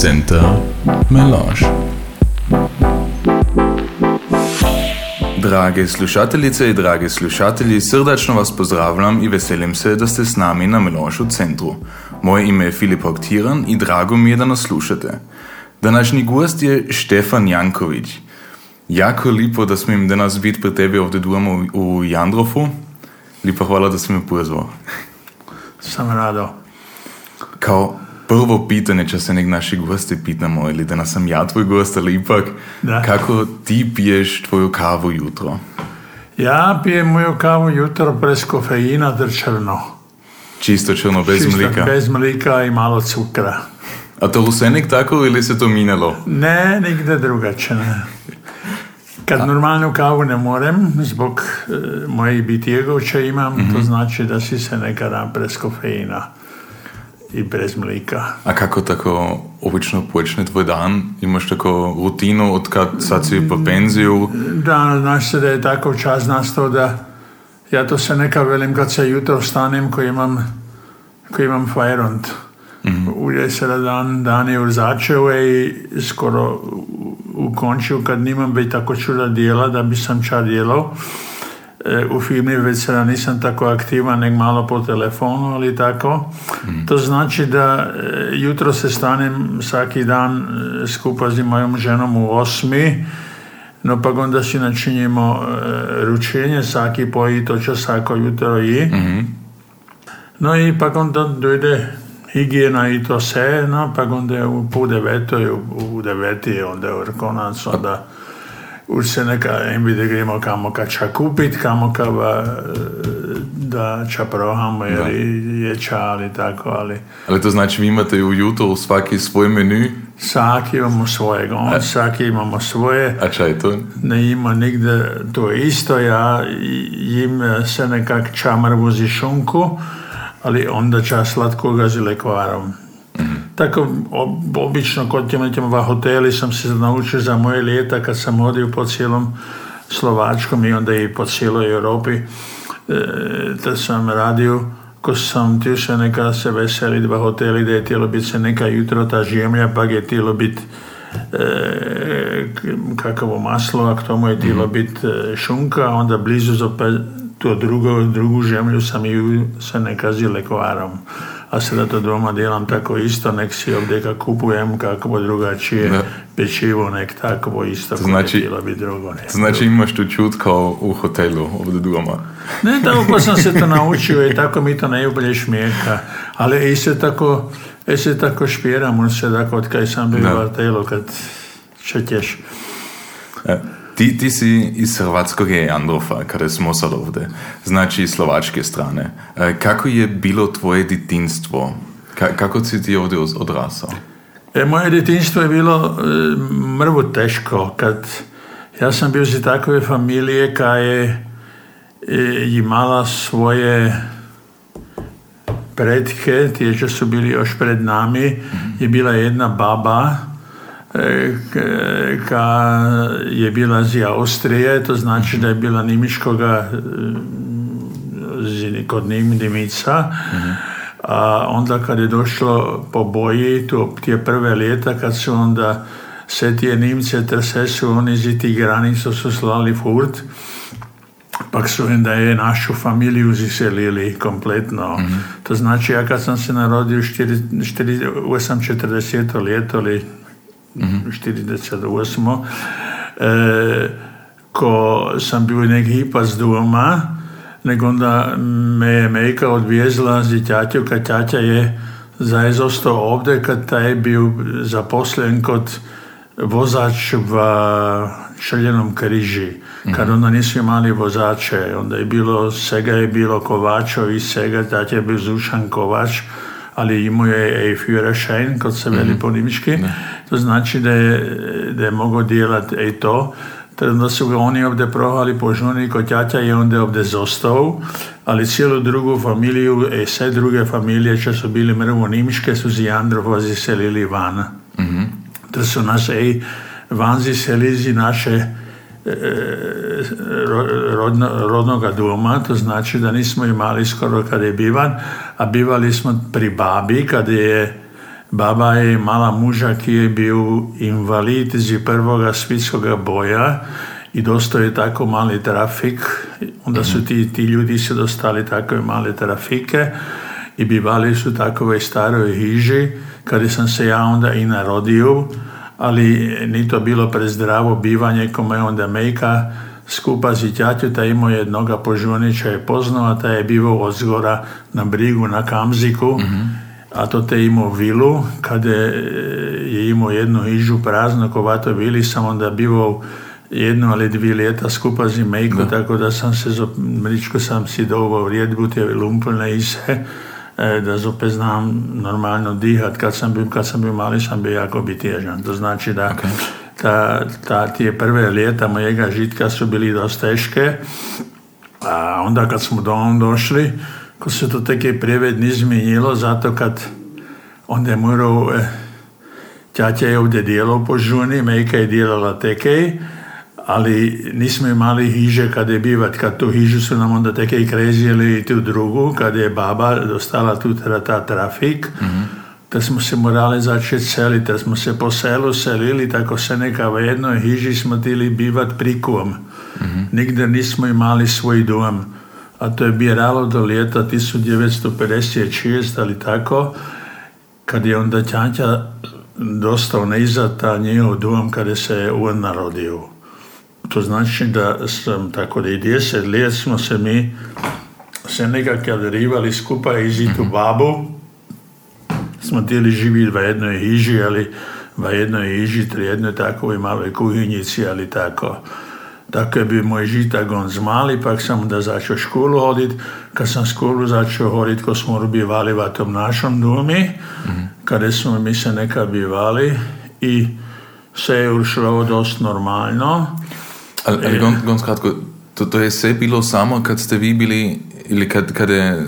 Center Melange. Drage slušateljice i drage slušatelji, srdačno vas pozdravljam i veselim se da ste s nami na Melange u centru. Moje ime je Filip Oktiran i drago mi je da nas slušate. Današnji gost je Štefan Janković. Jako lipo da smem danas biti pri tebi ovdje doma u Jandrofu. Lipa hvala da si me pozval. Sam rado. Kao prvo pitanje, če se nek naši gosti pitamo, ili da sam ja tvoj gost, ali ipak, Da. kako ti piješ tvoju kavu jutro? Ja pijem moju kavu jutro bez kofeina ter črno. Čisto črno, bez Čisto mlika. Bez mlika i malo cukra. A to vsenik tako ili se to minalo? Ne, nigde drugače ne. Kad normalnu kavu ne morem, zbog e, mojih bitjegovća imam, to znači da si se nekada bez kofeina i bez mlika. A kako tako obično počne tvoj dan? Imaš tako rutinu od kad sad si po penziju? Da, znaš se da je takav čas nastao da ja to se neka velim kad se jutro vstanem ko imam, ko imam fajront. Uvijek se da dan, dan je začeo i skoro u- ukončil, kad nimam već tako čuda dijela da bi sam čar djelao. U firmi već sada nisam tako aktivan, nek malo po telefonu, ali tako. To znači da e, jutro se stanem svaki dan e, skupa z mojom ženom u osmi, no pa onda si načinimo e, ručenje, svaki poji to čo svako jutro i. No i pa onda dojde higijena i to se, no pa onda u pol devetoj, u, u deveti onda je konac, onda už se neka da gremo kamo ka ča kupit, kamo ka ba, e, da ča prohamo, jer je ča ali tako, ali Ali to znači vi imate ujutro svaki svoj menu? svaki imamo svojega, on, svaki imamo svoje, A čaj to? ne ima nigde to isto, ja jim se nekak ča mrvuzi šunku, ali onda ča slatkoga z lekvarom. Tako, ob- obično kod těm hoteli sam se naučio za moje ljeta kad sam odio po cijelom Slovačkom i onda i po cijeloj Europi, e, da sam radio ko sam ti se neka se veseli dva hoteli da je tijelo biti se neka jutro ta žemlja pa je tijelo biti e, kakavo maslo, a k tomu je tijelo biti e, šunka, onda blizu zopet tu drugo, drugu žemlju sam ju se nekazi lekvarom. A sada to doma djelam tako isto, nek si ovdje kad kupujem kakvo drugačije Da. pečivo, nek takvo isto, koje znači- tijelo biti drugo. Ne. To znači imaš tu čut kao u hotelu ovdje doma. Ne, tako sam se to naučio i tako mi to najbolje šmijeka. Ali i se tako, i se tako špiram, on se tako od kaj sam bio u hotelu kad četješ. E, Ti, ti si iz Hrvatskog Jandrofa, kada smo sad ovdje, znači iz slovačke strane. E, Kako je bilo tvoje ditinstvo? Ka- kako si ti ovdje od- odrasao? E, moje djetinjstvo je bilo e, mrvo teško, kad ja sam bio iz takve familije koja je e, imala svoje pretke, tije su bili još pred nami, je bila jedna baba ka je bila iz Austrije, to znači da je bila nimiškoga e, kod njim Dimica. A onda kad je došlo po boji, to tije prve ljeta, kad su onda sve tije Nimce trse su oni iz tih granica su slali furt, pak su onda je našu familiju ziselili kompletno. To znači, ja kad sam se narodio, štyri- štyri- 840 ljeto, ali 48. E, ko sam bio nek hipas doma, nego onda me je Mejka odvijezla z ťaťou, kad ťaťa je zaezostao ovdje, kad taj je bio zaposlen kod vozač v Črljenom križi. Kad onda nisu imali vozače, onda je bilo, svega je bilo kovačo i svega, tat je bio Zušan Kovač, ali imao je i Führerschein, kod se veli po nimiški. To znači da je, da je mogao djelat i to. Onda su ga oni ovdje prohali po žuni kod ťaťa i onda je ovdje zostao, ali cijelu drugu familiju, i sve druge familije, čo su bili mrvo nimiške, su z Jandrova ziselili van. To su nas ej vanzi selizi naše e, ro- rodno, rodnoga doma, to znači da nismo imali skoro kad je bivan, a bivali smo pri babi kad je baba je imala muža, ki je bil invalid iz prvega svjetskega boja i dosto je tako mali trafik, onda su ti, ti ljudi se dostali takve male trafike i bivali su takove staroj hiži, kada sam se ja onda i narodio, ali ni to bilo prezdravo bivanje kome onda mejka skupa z ťaťu, ta imao jednoga požuniča je poznao, a ta je bivao od zgora na brigu na Kamziku, a to te imao vilu, kada je imao jednu hižu praznu, kovato vili sam onda bivao jedno ali dvije ljeta skupa z imejko, tako da sam se, mričko sam si dovao rijedbu te lumpelne ise, e, da zopet znam normalno dihat. Kad sam bio, kad sam bio mali sam bio jako bitježan. To znači da ta, ta, tije prve ljeta mojega žitka su bili dosta teške, a onda kad smo dom došli, ko se to teke prijevedni izmijenilo, zato kad onda je morao, e, Ćaća je ovdje dijelao po žuni, Mejka je dijelala tekej, ali nismo imali hiže kad je bivat, kad tu hižu su nam onda teke i krezili i tu drugu, kad je baba dostala tu ta trafik, da smo se morali začeti seliti, da smo se po selu selili, tako se neka v jednoj hiži smo tili bivat prikuom. Nigde nismo imali svoj dom. A to je biralo do ljeta 1956, ali tako, kad je onda Ćanća dostao neizad ta njihov dom kada se on narodio. To znači da sam tako da i deset let smo se mi se nekako rivali skupa iz tu babu. Smo htjeli živjeti v jednoj hiži, ali v jednoj hiži, tri jednoj takovoj maloj kuhinjici, ali tako. Tako je bio moj žitak on zmali, pak sam onda začeo školu hodit. Kad sam školu začeo hodit, ko smo bivali v tom našom domi, kada smo mi se neka bivali i sve je ušlo dosta normalno. Ali, ali gon, gon skratko, to, to je sve bilo samo kad ste vi bili, ili kad, kad je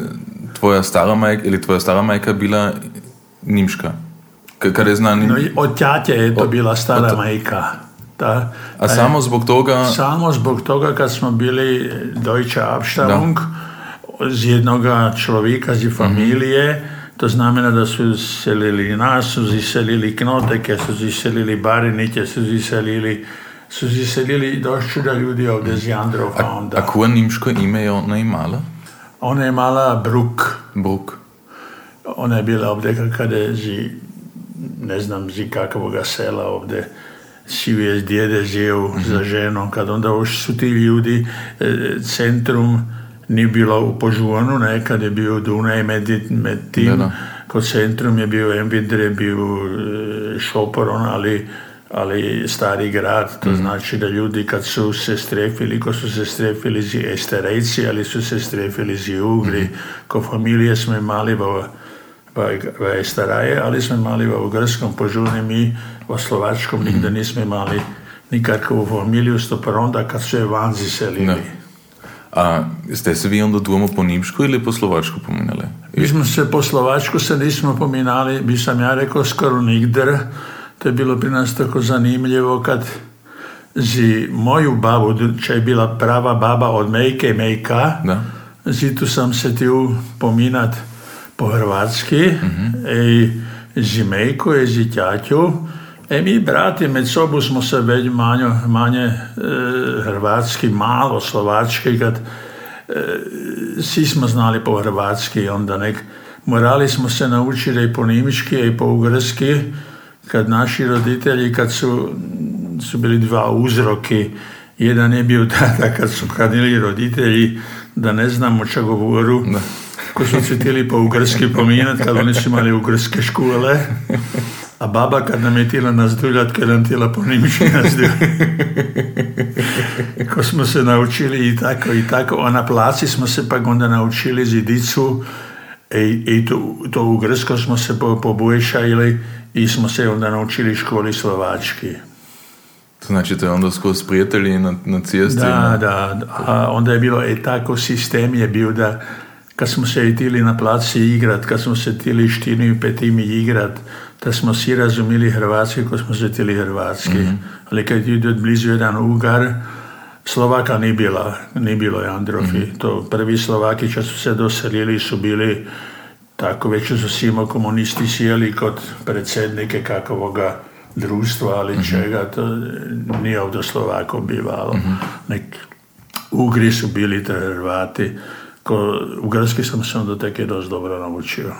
tvoja stara majka, ili tvoja stara majka bila nimška? Kad, kad je zna, nim... No, od tjate je to Od- bila stara od- majka. Ta, A samo zbog toga... Samo zbog toga kad smo bili Deutsche Abstammung z jednoga človeka, z familije, to znamená, da su selili nas, su ziselili knoteke, su ziselili barinike, su ziselili su ziselili dosta čuda ljudi ovdje iz Jandrova A onda. koje nimško ime je ona imala? Ona je mala Bruk. Bruk. Ona je bila ovdje kada je zi, ne znam zi kakvoga sela ovdje si je djede žio za ženom, kad onda už su ti ljudi, e, centrum nije bilo u Požuonu, ne, kad je bio Dunaj med, med tim, Da, da. kod centrum je bio Envidre, bio e, Šoporon, ali ali stari grad, to znači da ljudi kad su se strefili, ko su se strefili zi Esterejci, ali su se strefili zi Ugri, ko familije smo imali v, v, v Esteraje, ali smo imali v Grskom požuni, mi v Slovačkom nikde nismo imali nikakvu familiju, sto pa onda kad su je van ziselili. Da. A ste se vi onda doma po nimško ili po slovačko pominjali? Mi smo se po Slovačku se nismo pominali, bi sam ja rekao skoro nigder. To je bilo pri nas tako zanimljivo kad zi moju babu, če je bila prava baba od Mejke i Mejka, Da. zi tu sam se tiu pominat po hrvatski, Mejku i zi ťaťu. E mi brati med sobu smo se već manjo, manje e, hrvatski, malo slovački, kad svi smo znali po hrvatski, onda nek morali smo se naučiti i po nimički i po ugrski, kad naši roditelji, kad su, su bili dva uzroki, jedan je bio tada kad su kadili roditelji da ne znamo čo govoru, ko su se htjeli po ugrski pominat, kad oni su imali ugrske škole, a baba kad nam je htjela nas duljat, kad nam htjela po nimički. Ko smo se naučili i tako i tako, a na placi smo se pak onda naučili zidicu i, i to, to u Grsko smo se po, pobuješajili i smo se onda naučili školi slovački. To znači to je onda skroz prijatelji na, na cesti? Da, da, a onda je bilo i tako sistem je bio da kad smo se htjeli na placi igrat, kad smo se htjeli štini i petimi igrat, da smo svi razumili hrvatski, ko smo se htjeli hrvatski. Ali kad ide od blizu jedan Ugar, Slovaka nije bila, nije bilo Jandrofi. To prvi Slovaki što su se doselili su bili tako već su svima komunisti sjeli kod predsjednike kakvoga društva, ali Mhm. čega, to nije ovdje Slovako bivalo. Nek, Ugri su bili te Hrvati. Ko, ugarski sam se onda tek je dosta dobro naučio.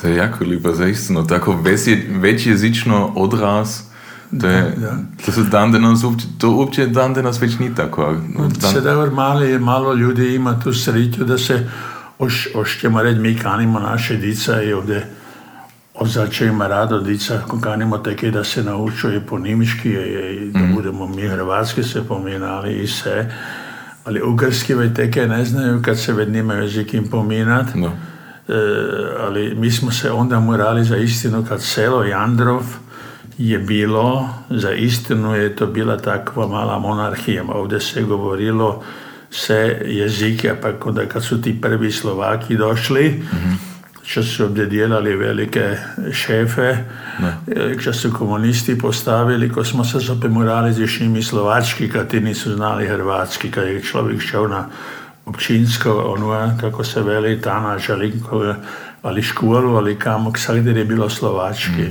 To je jako lijepo, zaistino, tako već, većjezično odraz, to je, Da, da. to su dan danas, uopće, to uopće dan danas već nije tako. Dan, Sedaj mali, malo ljudi ima tu sreću da se oš, ošćemo reći mi kanimo naše dica i ovdje ozačajima rado dica kanimo teke da se naučuje po nimiški i da budemo mi hrvatski se pominali i sve ali ugarski već teke ne znaju kad se već nima jezik im pominat no. E, ali mi smo se onda morali za istinu kad selo Jandrov je bilo, za istinu je to bila takva mala monarhija. Ovdje se govorilo se jezike, pa onda kad su ti prvi Slovaki došli, što su ovdje dijelali velike šefe, e, što su komunisti postavili, ko smo se zopet morali zvišni mi slovački, kad ti nisu znali hrvatski, kad je čovjek šao na občinsko, ono, kako se veli, tana žalinko, ali školu, ali kamo, svakdje je bilo slovački.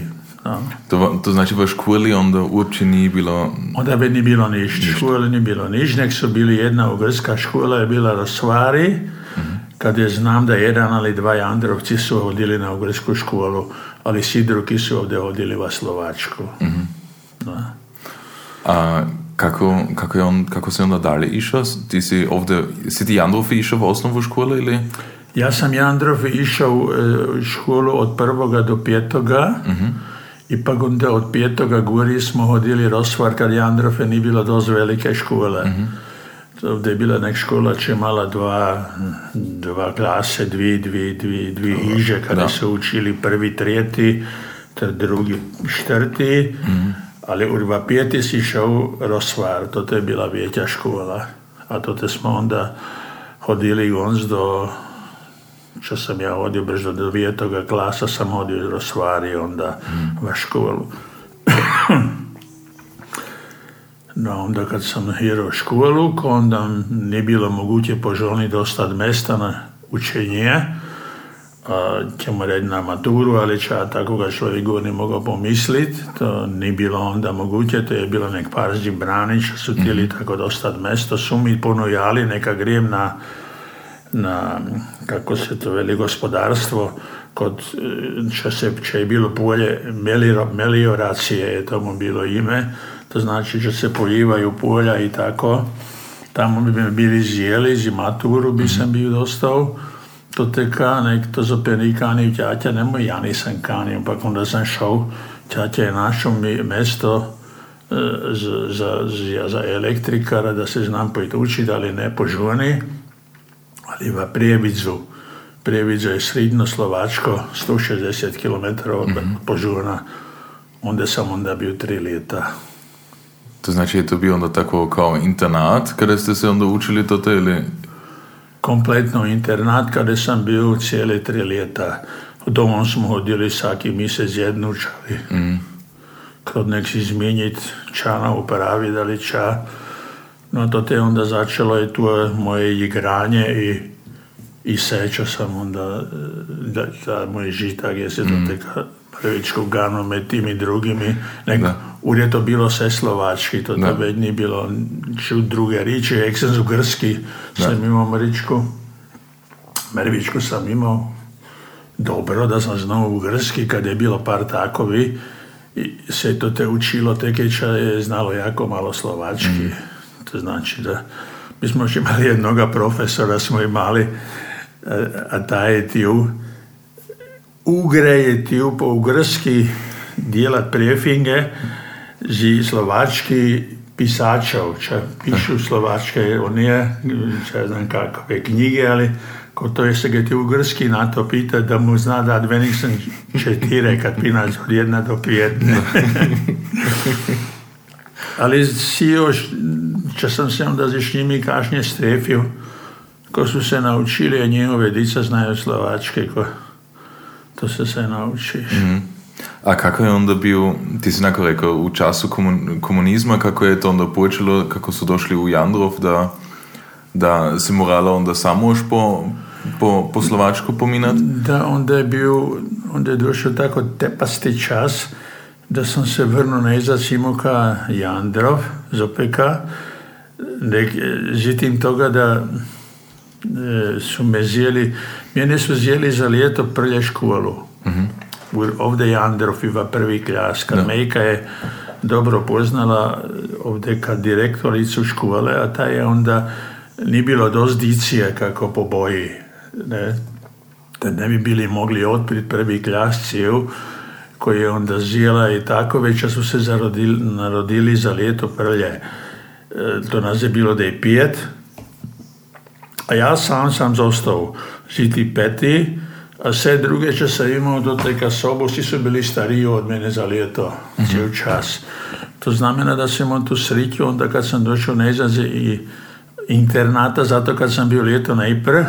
No. To, to znači v školi onda uopće nije bilo... Onda bi ni bilo niš, škole ni bilo niš, nek su bili jedna ugrska škola je bila Rosvari, kad je znam da jedan ali dva Jandrovci su hodili na ugrsku školu, ali svi drugi su ovdje hodili va Slovačku. Da. A kako, kako, je on, kako se onda dalje išao? Ti si ovdje, si ti Jandrov išao v osnovu škole ili? Ja sam Jandrov išao u e, školu od prvoga do pjetoga i pa onda od pjetoga gori smo hodili Rosvar kad Jandrove nije bilo dosta velike škole. Ovdje je bila nek škola če mala dva, dva klase, dvi, dvi, dvi, dvi iže kada Da. su učili prvi, tretji, ter drugi, štrti, ali u dva pjeti si išao Rosvar, to je bila vjeća škola. A to te smo onda hodili gonz do što sam ja hodio brž do devetoga klasa sam hodio iz Rosvari onda va školu. No, onda kad sam hirao školu, ko onda nije bilo moguće po želni dostat mesta na učenje, a, ćemo reći na maturu, ali ča tako ga čovjek ne mogao pomislit, to nije bilo onda moguće, to je bilo nek parzdi branić, su htjeli tako dostat mesto, su mi ponujali neka grijem na na, kako se to veli, gospodarstvo, kod, što se, če je bilo polje melioracije, je tomu bilo ime, to znači že se poljivaju polja i tako, tamo bi mi bili zjeli, zi maturu bi sam bio dostao, to teka, nek to zopet ni kanio ťaťa, nemoj, ja nisam kanio, pa onda sam šao, ťaťa je našao mi mesto e, za, za, elektrikara, da se znam pojít učit, ali ne po žuni, ali v Prijevidzu. Prijevidzu je srednjo Slovačko, 160 km od Požurna. Onda sam onda bio tri leta. To znači je to bio onda tako kao internat kada ste se onda učili to to ili... Kompletno internat, kada sam bio cijele tri leta. Domom smo hodili svaki mjesec jednučali. Kod nek si izmijenit čana upravi, da li ča. No to te onda začelo je tu moje igranje i, i sečo sam onda e, da, da moj žitak je se to teka prvičko gano med timi drugimi. Nek, Da. Ur je to bilo sve slovački, to, Da. već nije bilo čut druge riči, jak sam z grski sam imao mričku. Mrvičku sam imao dobro da sam znao u grski kad je bilo par takovi i se to te učilo tekeća je znalo jako malo slovački. To znači da mi smo još imali jednoga profesora smo imali a, a taj je tiju ugre je tiju po ugrski djelat prefinge zi slovački pisačov, če pišu slovačke, on je, če znam kakve knjige, ali ko to je se ga ti ugrski na to pita, da mu zna da sam četire, kad pinac od jedna do pjetne. ali si još, če sam se onda z njimi kašnje strefio, ko su se naučili, a njihove dica znaju slovačke, ko, to se se naučiš. A kako je onda bio, ti si onako rekao, u času komun, komunizma, kako je to onda počelo, kako su došli u Jandrov, da, da se morala onda samo još po, po, po Slovačku pominati? Da, onda je bil, onda je došel tako tepasti čas, da sem se vrnil nazaj Simoka Jandrov z OPK, z tim toga, da e, su me zjeli, mene su zjeli za ljeto prlje školu. Ovdje Jandrov iva prvi klas, kad. Mejka je dobro poznala ovdje kad direktoricu škole, a ta je onda ni bilo dost dicije kako po boji. Ne? Da ne bi bili mogli otpriti prvi klas cijel, koji je onda zjela i tako, već su se zarodili, narodili za ljeto prlje. E, To nas je bilo da je pijet, a ja sam sam zostal žiti peti, a vse druge, če sem imel do tega sobo, vsi so bili stariji od mene za leto, cel čas. To znamená, da sem imel tu sreću, onda kad sam došao nazad iz i- internata, zato kad sam bio leto najprej,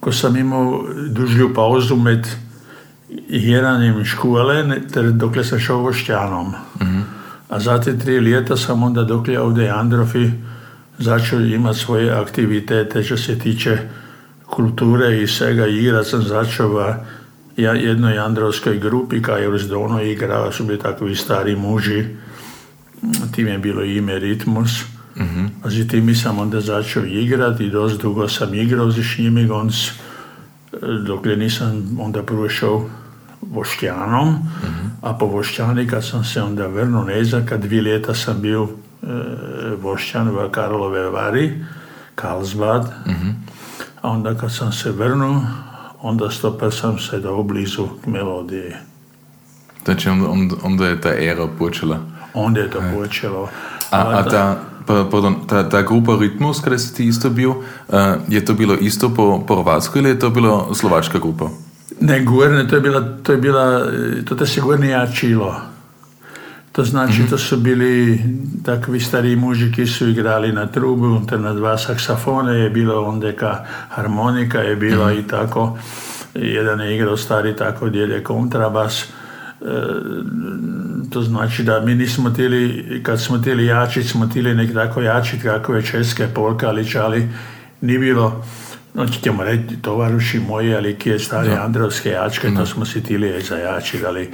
ko sam imao dužlju pauzu med jeranjem škole, ter dokle sam šel vošćanom. A za te tri leta sam onda dokle ovdje Androfi začeo imati svoje aktivitete što se tiče kulture i svega igra sam začeo ja- jednoj androvskoj grupi, kaj je uz Dono igrala, su bili takovi stari muži, tim je bilo ime Ritmus. A z timi sam onda začeo igrati i dost dugo sam igrao s njimi, gonc, dokle nisam onda prvo šel Vošćanom, a po Vošćani kad sam se onda vrnuo nazad, kad dvije ljeta sam bio e, Vošćan v Karlove Vari, Karlsbad, a onda kad sam se vrnuo, onda stopio sam se do blizu k melodiji. Znači, onda, onda, onda je ta era počela. Onda je to počelo. A, a ta, pa, pardon, ta, ta grupa Ritmus, kada si ti isto bil, uh, je to bilo isto po, po Hrvatskoj ili je to bila slovačka grupa? Ne, gurne, to je bila, to je bila, e, to te se gurne jačilo. To znači, to su bili takvi stari muži ki su igrali na trubu, te na dva saksafone je bilo onda ka harmonika je bila i tako. Jedan je igrao stari tako djelje kontrabas. E, to znači da mi nismo tili, kad smo tili jačit, smo tili nek tako jačit kako je česke polka, ali čali ni bilo. No ćemo reći tovaruši moji, ali kje stari androvske jačke, to smo si tili zajačiti, ali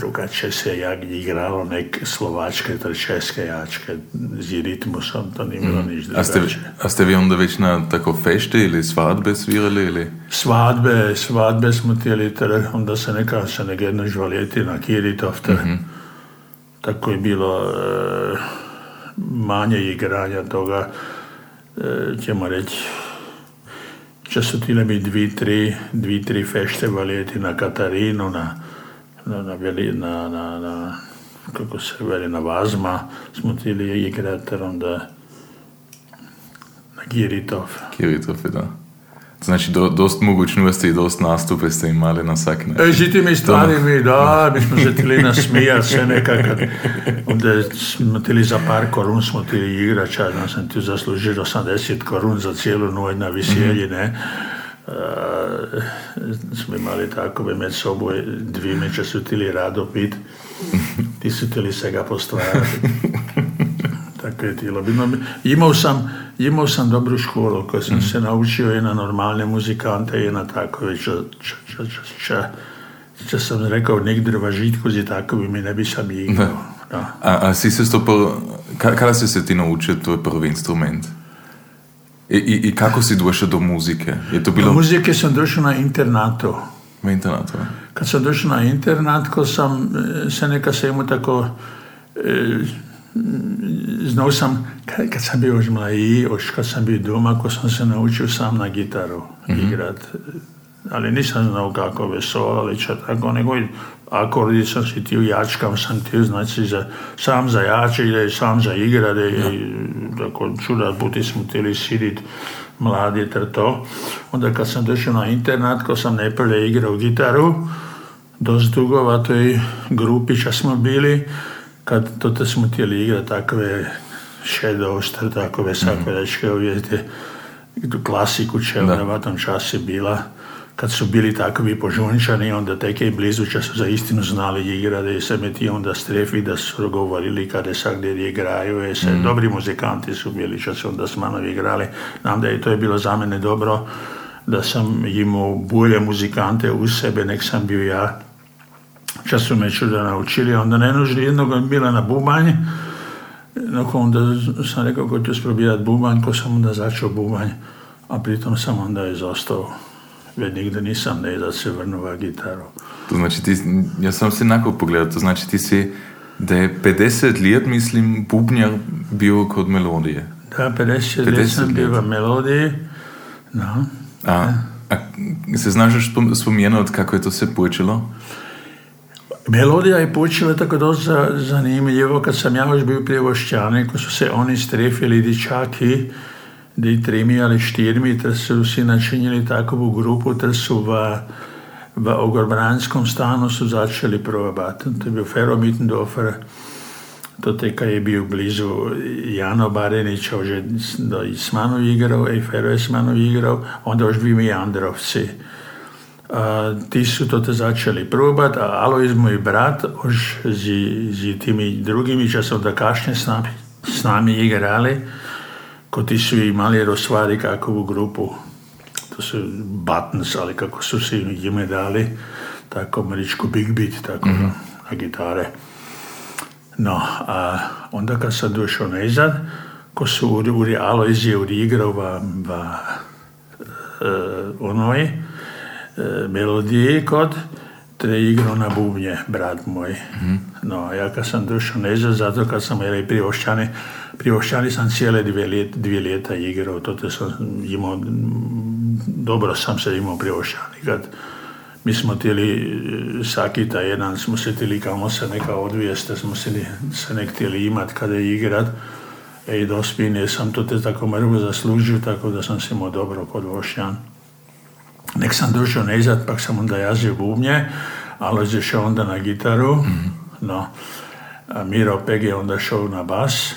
drugačije se jak igralo nek slovačke, to česke jačke, z ritmusom, to nije bilo niš A ste, drugačije. a ste vi onda već na tako fešte ili svadbe svirali ili? Svadbe, svadbe smo tijeli, onda se neka se nek jedno žvaljeti na Kiritov, ter tako je bilo e, manje igranja toga, e, ćemo reći, če su tile mi dvi, tri, dvi, tri fešte valjeti na Katarinu, na, na, na, veli- na, na, na kako se veli, na Vazma smo tili igrati, ter onda na Kiritov. Kiritov, da. Znači, do, dost mogućnosti i dost nastupe ste imali na vsak način. E, s tými stvarmi, da, my sme sa tili nasmijať se nekako. Onda smo tili za par korun, smo tili igrać, a ja sam tu zaslužil 80 korun za cijelu noć na veselje, ne. E, smo imali takove med soboj dvime, če su tili rado pit, ti su tili svega postvarati. Tako je tilo. Imao sam, imao sam dobru školu koju sam se naučio i na normalne muzikante i na takove, če, če, če, če, če, sam rekao nikdje v žitku zi takovi mi ne bi sam igrao. Da. A, a si se stopil, ka- kada si se ti naučio tvoj prvi instrument? I, i, i kako si došao do muzike? Je to Do bilo muzike sam došao na internatu. u internatu? Kad sam došao na internat, ko sam e, se neka se imao tako e, znao sam, kad, kad sam bio još mlaji, još kad sam bio doma, ko sam se naučio sam na gitaru igrat. Ali nisam znao kako vesolalića, tako, nego akordi sam si tio, jačkam sam tio, znači za, sam za jačilje, sam za igrade, i tako čuda puti smo tili sidit mladi ter to. Onda kad sam došao na internat, ko sam najprije igrao gitaru, dost dugo v toj grupi, če smo bili, kad to te smo htjeli igrati takve shadows, ter takove sakve dečke uvjeti, tu klasiku Da. v tom času bila, kad su bili takovi požunčani, onda teke blizu će su za istinu znali igrati i se ti onda strefi da su govorili kada sa gdje igraju. I se, mm. Dobri muzikanti su bili, su onda s manovi igrali. Nam da je to je bilo za mene dobro, da sam imao bolje muzikante u sebe, nek sam bio ja. Čas su me čuda naučili, onda ne nužno jednog bila na bubanje, no onda sam rekao ko ću sprobirati bubanj, ko sam onda začeo bubanj, a pritom sam onda izostao već nigde nisam ne da se vrnuva gitaru. To znači ti, ja sam se nakon pogledao, to znači ti si da je 50 let, mislim, bubnjar bio kod melodije. Da, 50, 50 let sam bio melodije. No. A, a se znaš spomenuti kako je to se počelo? Melodija je počela tako dosta zanimljivo kad sam ja još bio prijevošćanik, ko su se oni strefili dičaki di tremi ali štirmi, ter so vsi načinili takovu grupu, ter so v, v Ogobranskom stanu so začeli probati. To je bil Fero Mittendorfer, to teka je bil blizu Jano Bareniča, že do Ismanu igral, ej Fero je Ismanu igral, onda už bi mi Androvci. A, ti su to te začeli probati, a Alois, moj brat, už z, z tými drugimi, čo som da kašne s nami, s nami igrali, ko ti su imali rozstvari kakovu grupu. To su Buttons, ali kako su se ime dali, tako američku Big Beat, tako mm-hmm. na gitare. No, a onda kad sam došao nazad, ko su u, u Alois je odigrao va, va uh, onoj uh, melodiji kod, te igrao na bubnje, brat moj. Mm-hmm. No, ja kad sam došao nazad, zato kad sam jer prije ošćani, Privošćani sam cijele dvije, let, dvije ljeta igrao, to te sam imao, dobro sam se imao privošćani. Kad mi smo htjeli sakita jedan, smo se htjeli kamo se neka odvijeste, smo se, se ne htjeli imat kada je igrat. E, i do spine sam to te tako mrvo zaslužio, tako da sam se imao dobro kod Vošćan. Nek sam došao nezad, pak sam onda jazio bubnje, ali je šao onda na gitaru, mm-hmm. no. A Miro Peg je onda šao na bas,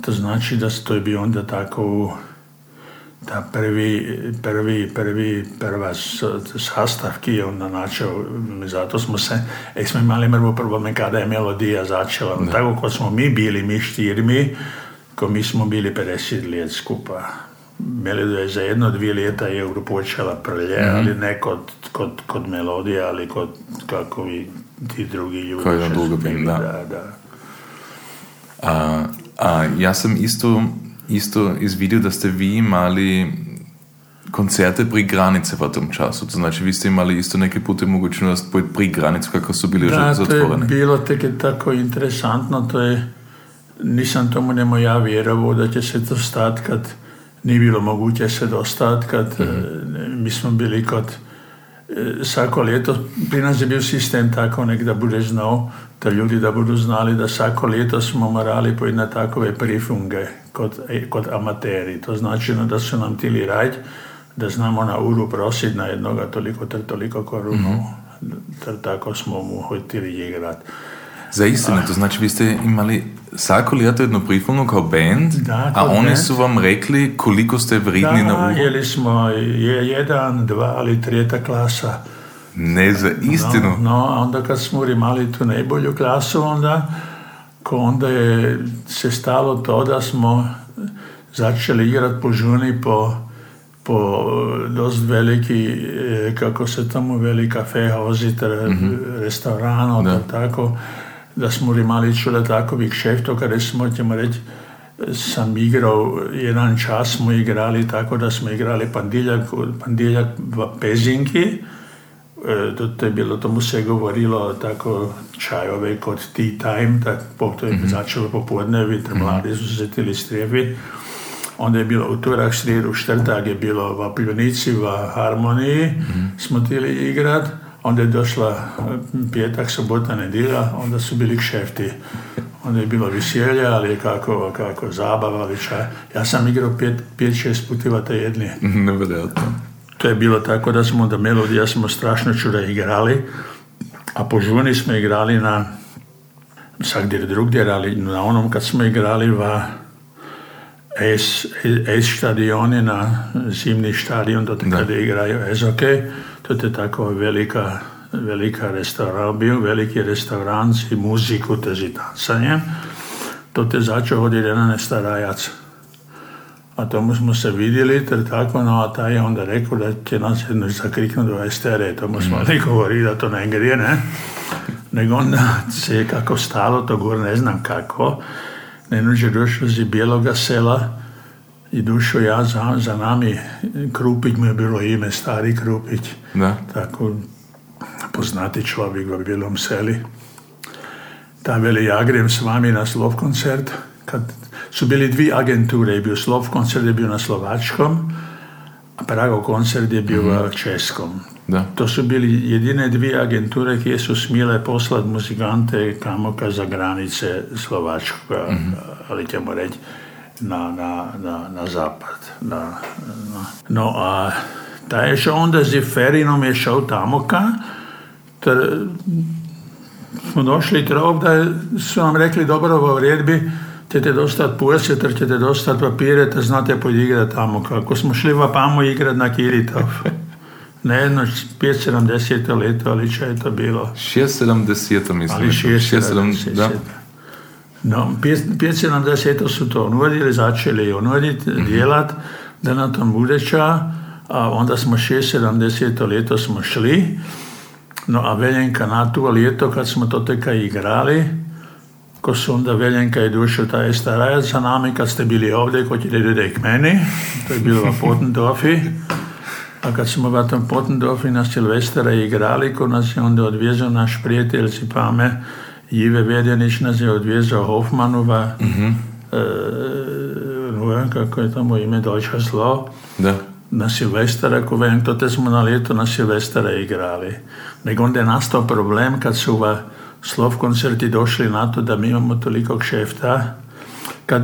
to znači da to je bio onda tako da prvi, prvi, prvi, prva sastav ki je onda načeo, zato smo se, ek smo imali prvo problem kada je melodija začela. Da. Tako kot smo mi bili, mi štirmi, ko mi smo bili 50 let skupa. Melodija je za jedno, dvije leta je počela prlje, mm-hmm. ali ne kod, kod, kod melodije, ali kod kako i ti drugi ljudi. Koji je dugo da. da, da. A, a ja sam isto, isto izvidio da ste vi imali koncerte pri granice v tom času. To znači, vi ste imali isto neke pute mogućnost pojeti pri granicu kako su bili da, zatvoreni. Da, to je bilo tek tako interesantno. To je, nisam tomu nemo ja vjerovao da će se to stati kad nije bilo moguće se dostati, kad mm-hmm. mi smo bili kod svako leto, pri nas je bil sistem tako nek, da budeš znal, da ljudi da budu znali, da svako leto smo morali pojeti na takove prifunge kot, kot amateri. To znači da su nam tili raditi, da znamo na uru prositi na jednoga toliko ter toliko korunu, mm-hmm. tako smo mu hotili igrati. Za istinu, to znači vi ste imali svako leto jedno prifungo kao band, da, a oni band. su vam rekli koliko ste vredni da, na uru. jeli smo je, jedan, dva ali trijeta klasa. Ne za istinu. No, no, a onda kad smo imali tu najbolju klasu, onda, ko onda je se stalo to da smo začeli igrati po žuni po, po dost veliki, e, kako se tamo veli kafe, hoziter, mm-hmm. restorano, da. tako da smo imali čule takovih šeftov, kada smo, ćemo reći, sam igrao, jedan čas smo igrali tako da smo igrali pandiljak, pandiljak v Pezinki, to, to je bilo, tomu se je govorilo tako čajove kod tea time, tak, to je mm-hmm. začelo popodne, vidite, mladi su se htjeli strefi. Onda je bilo utorak, srijedu, štrtak je bilo v pivnici, v harmoniji, mm-hmm. smo htjeli igrat. Onda je došla petak, sobota, nedjelja, onda su bili kšefti. Onda je bilo viselje, ali kako, kako zabava, čaj. Ja sam igrao pet, pet šest putiva te jedni. Nevjerojatno. To je bilo tako da smo da melodija smo strašno čuda igrali, a po žuni smo igrali na svakdje drugdje, ali na onom kad smo igrali va S, S stadioni na zimni stadion, to kada igraju SOK, to je tako velika, velika restaurant, bio veliki restaurant i muziku, teži tancanje. To te začeo hoditi jedan starajac. A tomu smo se vidjeli, ter tako, no a taj je onda rekao da će nas jedno zakriknuti do estere, tomu smo mm. govorili da to ne gre, ne? Nego onda se je kako stalo, to gor ne znam kako, Nenuđe došao iz bijeloga sela i došao ja za, za nami. Krupić mu je bilo ime, stari Krupić. Da. Tako poznati čovjek u bijelom seli. Ta veli, ja grem s vami na slov koncert. Kad su bili dvi agenture, je bio slov koncert, je bio na slovačkom, a Prago koncert je bio mm českom. Da. To su bili jedine dvije agenture koje su smjele poslati muzikante kamoka za granice Slovačkoga, mm-hmm. ali ćemo reći na, na, na, na zapad. Na, na. No, a ta je šao onda z Ferinom je šao tamoka, ter, smo došli trov da su nam rekli dobro redbi ćete dostat pujese, ter ćete dostat papire, te znate podigrat tamo. Kako smo šli v Pamo igrat na Kiritov. Ne jedno 5-70 leto, ali če je to bilo. 6-70 mislim. Ali 6-70. Da. No, 5-70 su to nudili, začeli unuditi, mm-hmm. djelat, da na tom budeča, a onda smo 6-70 leto smo šli, no a veljenka na to leto, kad smo to teka igrali, ko su onda veljenka i dušo taj starajac za nami, kad ste bili ovdje, ko ćete ljudi k meni, to je bilo u Potendorfi, a kad smo v tom Potendorfi na Silvestra igrali, ko nas je onda odvezao naš prijatelj si pame, Jive Vedjanić nas je odvezao Hofmanova, mm-hmm. e, kako je tamo ime Deutsche Slo, Da. na Silvestra, ko vem, to te smo na leto na Silvestra igrali. Nego onda je nastao problem kad su v slov koncerti došli na to da mi imamo toliko kšefta, kad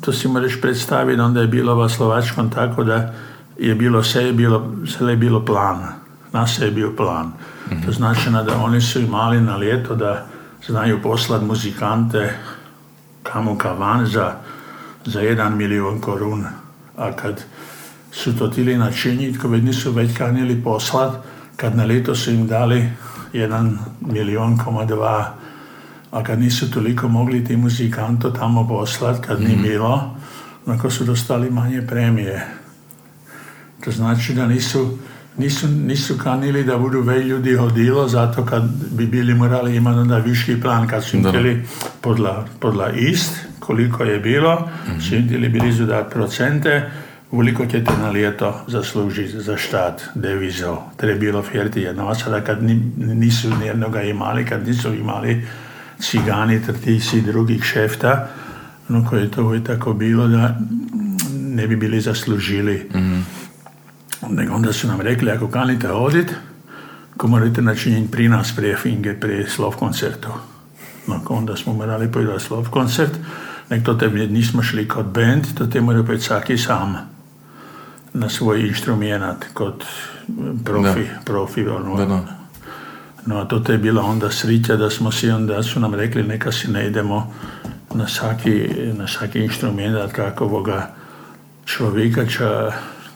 to si možeš predstaviti, onda je bilo v Slovačkom tako da je bilo sve je bilo, sve je bilo plan. Nas je bio plan. To znači da oni su imali na ljeto da znaju poslati muzikante kamo ka van za, za jedan milion korun. A kad su to tili načiniti, ko nisu već kanili poslat, kad na ljeto su im dali jedan milion koma dva, a kad nisu toliko mogli ti muzikanto tamo poslat, kad ni bilo, onako su dostali manje premije. To znači da nisu, nisu, nisu kanili da budu već ljudi hodilo, zato kad bi bili morali imati onda viši plan, kad su im htjeli podla, podla ist, koliko je bilo, su im htjeli blizu dati procente, koliko ćete na lijeto zaslužiti za štat, devizo, je bilo fjerti jedno, a sada kad ni, nisu nijednoga imali, kad nisu imali cigani, ter ti si drugih šefta, no koje je to uvijek tako bilo da ne bi bili zaslužili nego onda su nam rekli, ako kanite hodit, ko morate načiniti pri nas prije finge, prije slov koncertu. No, onda smo morali pojeti slov koncert, nek to te nismo šli kod band, to te mora pojeti svaki sam na svoj instrumentat, kod profi, profi, ono, Da, da. No, a to je bila onda srića da smo si onda su nam rekli neka si ne idemo na svaki, na svaki instrument kakvoga človeka, če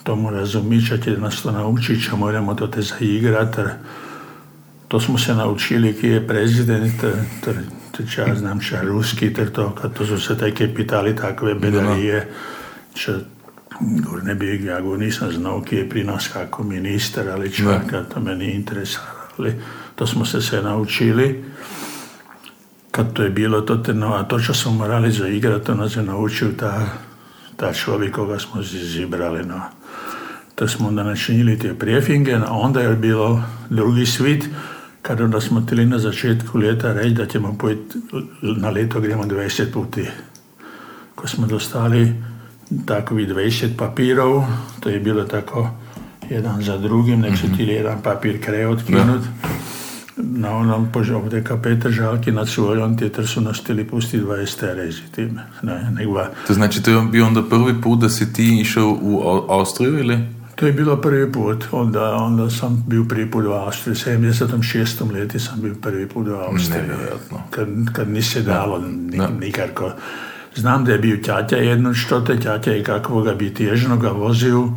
tomu razumí, če će nas to naučiti, če moramo to te zaigrat, jer to smo se naučili, ki je prezident, ter, ter, ja znam, če ruski, ter to, kad to su se taj kapitali takve bedarije, če gor ne bi, ja go nisam znao, ki je pri nas kako ministar, ali čovjeka, to me nije interesirali. To smo se sve naučili. Kad to je bilo, to te, no, a to što smo morali zaigrati, to nas je naučio ta, ta čovjek koga smo zibrali. No. To smo onda načinili te prijefingen, a onda je bilo drugi svit, kad onda smo htjeli na začetku ljeta reći da ćemo pojeti na leto gremo 20 puti. Ko smo dostali takovih 20 papirov, to je bilo tako jedan za drugim, nek su htjeli jedan papir kre otkinut. Na onom ovdje Petar Žalki nad svojom tjetar su nas htjeli pustiti 20 reži tim. Ne, nego To znači, to je bio onda prvi put da si ti išao u Au- Austriju ili? To je bilo prvi put, onda, onda sam bio prvi put u Austriji, 76. leti sam bio prvi put u Austriji. Kad, kad nisi dalo ni, Da. nikako. Znam da je bio ťaťa jedno što te ťaťa je kakvoga bi tježnoga vozio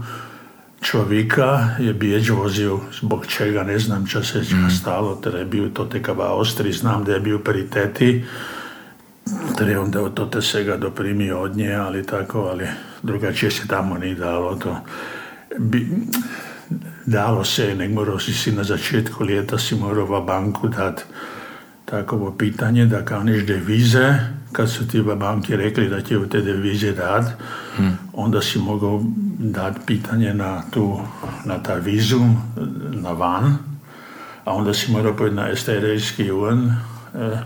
čovjeka je bijeđ vozio zbog čega ne znam čo se mm. stalo, teda je bio to tekava ostri, znam da je bio periteti, teda je onda to te sega doprimio od nje, ali tako, ali drugačije se tamo nije dalo to. Bi, dalo se, nek morao si si na začetku ljeta si morao banku dati takovo pitanje da kao niš devize, kad su ti banki rekli da će u te devize dat, hmm. onda si mogao dati pitanje na, tu, na ta vizum, na van, a onda si morao pojeti na STR-ski UN, e, e,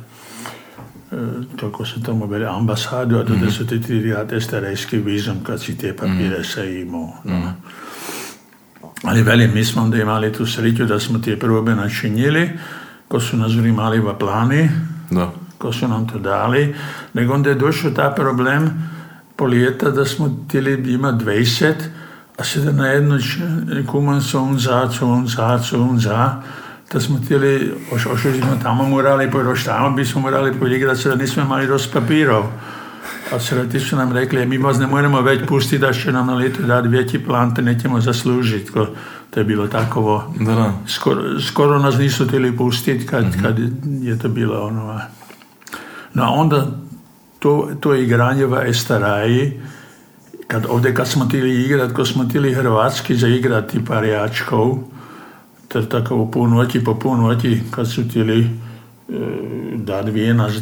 tako se tomu bere ambasadu, a tada mm su ti ti dati STR-ski vizum kad si te papire mm se imao. No. Ali velim, mi smo onda imali tu sreću da smo te probe načinili, ko su nas mali v plani, da. ko su nam to dali, nego onda je došao ta problem po ljeta da smo htjeli imati 20, a sada na jedno kuman su on za, su on za, su on za, da smo htjeli, ošli smo tamo morali, pojdoš tamo bismo morali poigrati, da nismo imali dost papirov. A sredi su nam rekli, mi vas ne moramo već pustiti da će nam na leto dati veći plan, te nećemo zaslužiti. To je bilo takovo. Da, da. Skoro, skoro nas nisu htjeli pustiti kad, mm-hmm. kad je to bilo ono. No onda to, to igranje v Estaraji, kad ovdje kad smo htjeli igrati, kad smo htjeli hrvatski zaigrati parijačkov, ter tako u punoći po punoći kad su e, da dvije nas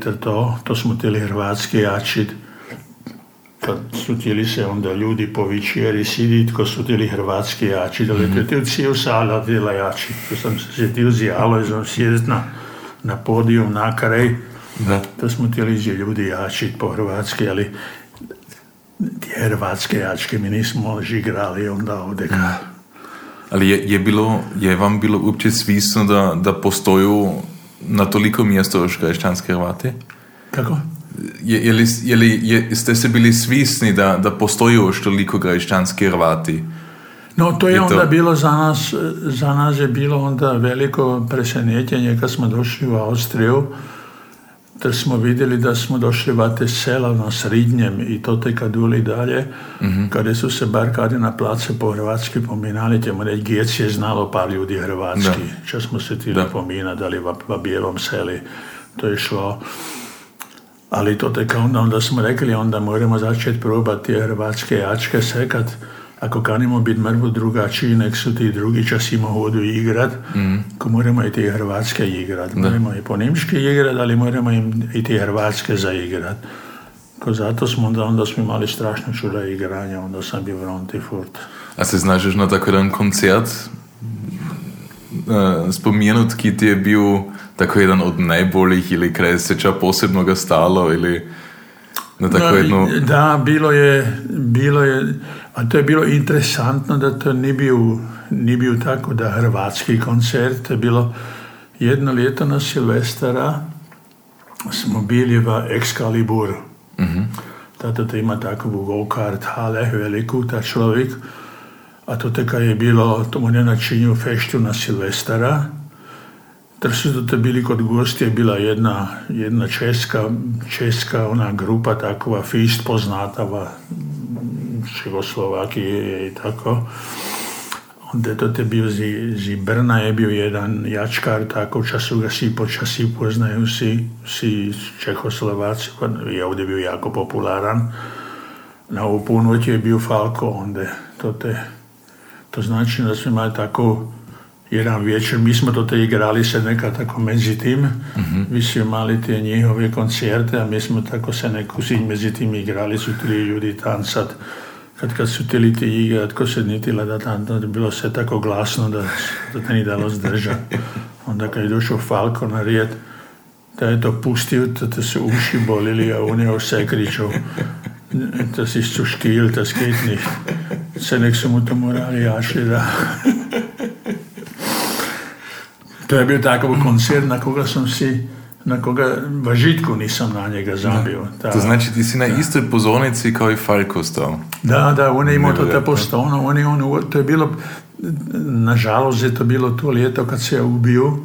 ter to, to smo htjeli hrvatski jačiti kad su htjeli se onda ljudi po večeri siditi, ko su htjeli hrvatski jači, da mm-hmm. cijel sala bila jači. To sam se sjetio zijalo, sam sjediti na, na podijum, na kraj, da. to smo htjeli ljudi jači po hrvatski, ali ti hrvatske jačke mi nismo igrali onda ovdje. Mm. Ali je, je, bilo, je vam bilo uopće svisno da, da postoju na toliko mjesto još kršćanske Hrvati? Kako? je, je li, je li, je, ste se bili svisni da, da postoji još toliko građanski Hrvati? No, to je, je onda to... bilo za nas, za nas je bilo onda veliko presenjetenje kad smo došli u Austriju, da smo vidjeli da smo došli v te sela na Srednjem i to te kad uli dalje, mm-hmm. kada su se bar kada na place po hrvatski pominali, ćemo reći, Gijec je znalo par ljudi hrvatski, če smo se ti pominali, da li v, v bijelom seli, to je šlo. Ali to tek onda, onda smo rekli, onda moramo začeti probati hrvatske jačke sekat, ako kanimo biti mrvo drugačiji, nek su ti drugi čas ima hodu igrat, mm. ko moramo i ti hrvatske igrat. Moramo i po nimški igrat, ali moramo im i ti hrvatske zaigrat. Ko zato smo onda, onda smo imali strašno čuda igranja, onda sam bio v furt. A se znaš na tako jedan koncert uh, spomenut, ki ti je bil tako jedan od najboljih ili kraj se ča posebno ga stalo ili na tako jedno... Da, bilo je, bilo je, a to je bilo interesantno da to ni bio, ni bio tako da hrvatski koncert, to je bilo jedno ljeto na Silvestara smo bili v Excalibur. Mm-hmm. Tato to ima takovu go-kart hale, veliku, ta človek. A to teka je bilo, tomu ne načinju feštu na Silvestara da su to bili kod gosti je bila jedna, jedna česka, česka ona grupa takova fist poznatava Čegoslovakije i tako. Onda to te bio zi, zi Brna je bio jedan jačkar, tako času ga si počasi poznaju si, si Čehoslovaci, je ovdje bio jako popularan. Na ovu je bio Falko, onda to te, to znači da smo imali tako jedan večer, mi smo to te igrali se neka tako među tim, mm-hmm. vi su imali te njihove koncerte, a mi smo tako se neku među tim igrali, su tri ljudi tancat. Kad, kad su ti igrat, ko se nitila da tam, da bilo sve tako glasno da, da te ni dalo zdržati. Onda kad je došao Falko na rijed, da je to pustio, da te su uši bolili, a on je vse kričao. Das ist zu still, das geht nicht. Se nek su mu to morali jašli da... To je bio takav koncert na koga sam si na koga v žitku nisam na njega zabio. Da. To znači ti si na da. istoj pozornici kao i Falko stao. Da, da, on je imao to te postavno, on je on, to je bilo nažalost je to bilo to ljeto kad se je ubio.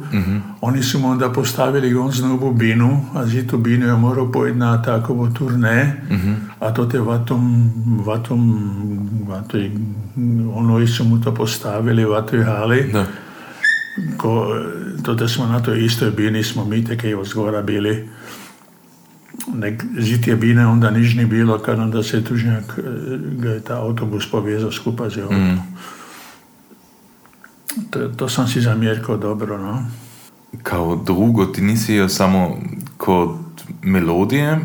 Oni su mu onda postavili gonznovu binu, a za tu binu je morao pojeti na takovo turne, a to te vatom, vatom, vatoj, ono su mu to postavili, vatoj hali. Da. Ko, to da smo na toj istoj bini smo mi tek i zgora bili nek zitje bine onda nižni bilo kad onda se tužnjak e, ga je ta autobus povezao skupa z mm. to, to sam si zamjerkao dobro no. Kao drugo, ti nisi jo samo kod melodije,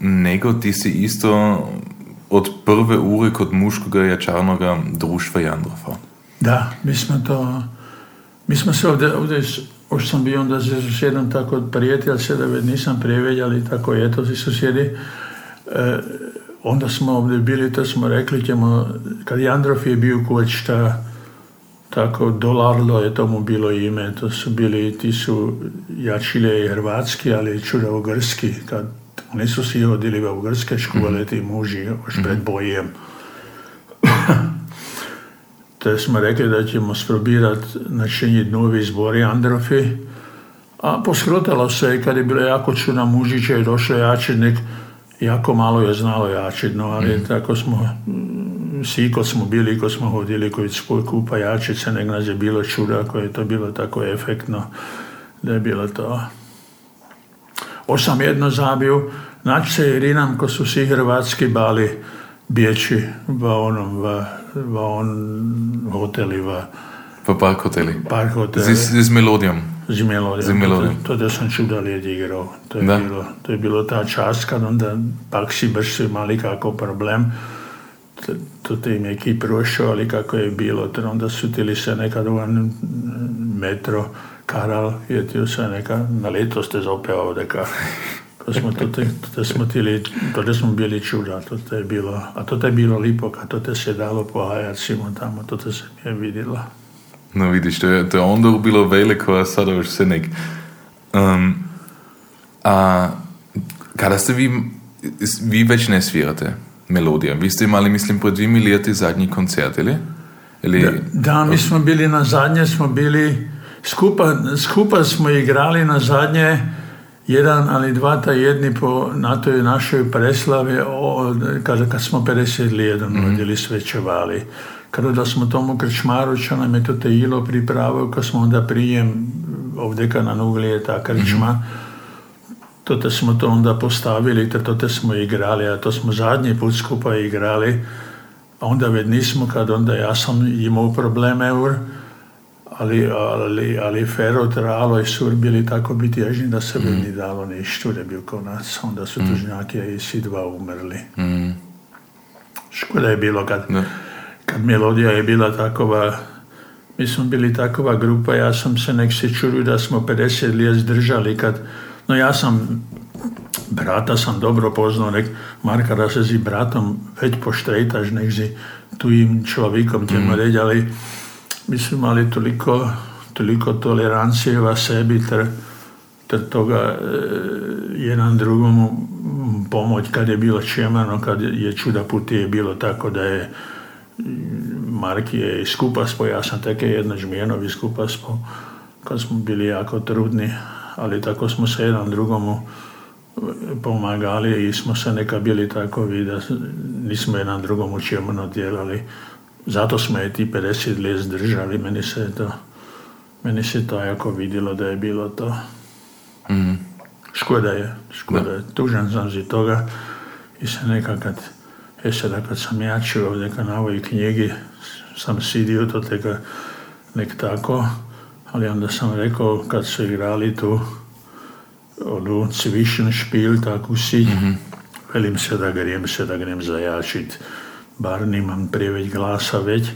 nego ti si isto od prve ure kod muškoga jačarnoga društva Jandrofa. Da, mi smo to mi smo se ovdje, ovdje už sam bio onda s jednom tako prijatelj, sada već nisam prijevedjali, tako je to si susjedi. E, onda smo ovdje bili, to smo rekli ćemo, kad Jandrov je bio šta tako Dolarlo je tomu bilo ime, to su bili, ti su jačile i hrvatski, ali čuravo grski, kad oni su si hodili u grske škole, mm ti muži, još pred bojem. Te smo rekli da ćemo sprobirati načiniti novi izbori Androfi, a poskrotalo se kad je bilo jako čuna mužića i došlo jačednik, jako malo je znalo jačedno, ali mm. tako smo, mm, svi ko smo bili, ko smo hodili koji spoj kupa jačice, nek nas je bilo čuda ako je to bilo tako efektno, da je bilo to. Osam jedno zabio, naći se i rinam ko su svi hrvatski bali bjeći v onom, v on hoteli. V, v park hoteli. Park hoteli. Z, z melodijom. Z melodijom. Z melodijom. To, to, to sam čuda led igral. To je, bilo, to je bilo ta čas, kad onda pak si baš imali kako problem. To, to im je ki prošao, ali kako je bilo. To onda su tili se nekad u metro, Karal je ti se neka, na leto ste zaopevao deka. To smo, to, te, to smo tili, to smo bili čuda, to je bilo, a to je bilo lipo, kad to te se dalo pohajati svima tamo, to te se je vidjelo. No vidiš, to je, to je onda bilo veliko, a sada još se nek. Um, a kada ste vi, vi već ne svirate melodija, vi ste imali, mislim, pred dvimi leti zadnji koncert, ili? ili? Da, da, mi smo bili na zadnje, smo bili, skupa, skupa smo igrali na zadnje, jedan ali dva ta jedni po na toj našoj preslavi kad, kad smo 50 jedan mm-hmm. svečevali. Kada da smo tomu krčmaru, čo nam je to te ilo pripravil, ko smo onda prijem ovdje na Nugli je ta krčma, mm-hmm. to te smo to onda postavili, to te smo igrali, a to smo zadnji put skupaj igrali, a onda već nismo, kad onda ja sam imao probleme, ur, ali, ali, ali Fero, Tralo i Sur bili tako biti ježni da se mm. ni dalo ništa da bi nas. Onda su mm. tužnjaki i svi dva umrli. Mm. Škoda je bilo kad, kad melodija je bila takova mi smo bili takova grupa, ja sam se nek se čurio da smo 50 lijez držali kad, no ja sam brata sam dobro poznao, nek Marka da se zi bratom već poštrejtaš nek zi tujim človekom mm. ali mi smo imali toliko, toliko tolerancije v sebi, ter, ter toga e, jedan drugomu pomoć kad je bilo čemano, kad je čuda puti je bilo tako da je Marki je skupa spo, ja sam teke jedno žmijenovi skupa spo, kad smo bili jako trudni, ali tako smo se jedan drugomu pomagali i smo se neka bili takovi da nismo jedan drugomu čemano djelali zato smo je ti 50 let zdržali, meni se to, meni se to jako vidjelo da je bilo to. Mm. Škoda je, škoda je. Tužan sam zi toga i se nekakad, je sada kad sam ja čuo ovdje na ovoj knjigi, sam sidio to teka nek tako, ali onda sam rekao kad su igrali tu onu Zwischen Spiel, tako si, mm-hmm. velim se da grem se da grem zajačit bar nemam prieveď glasa veď,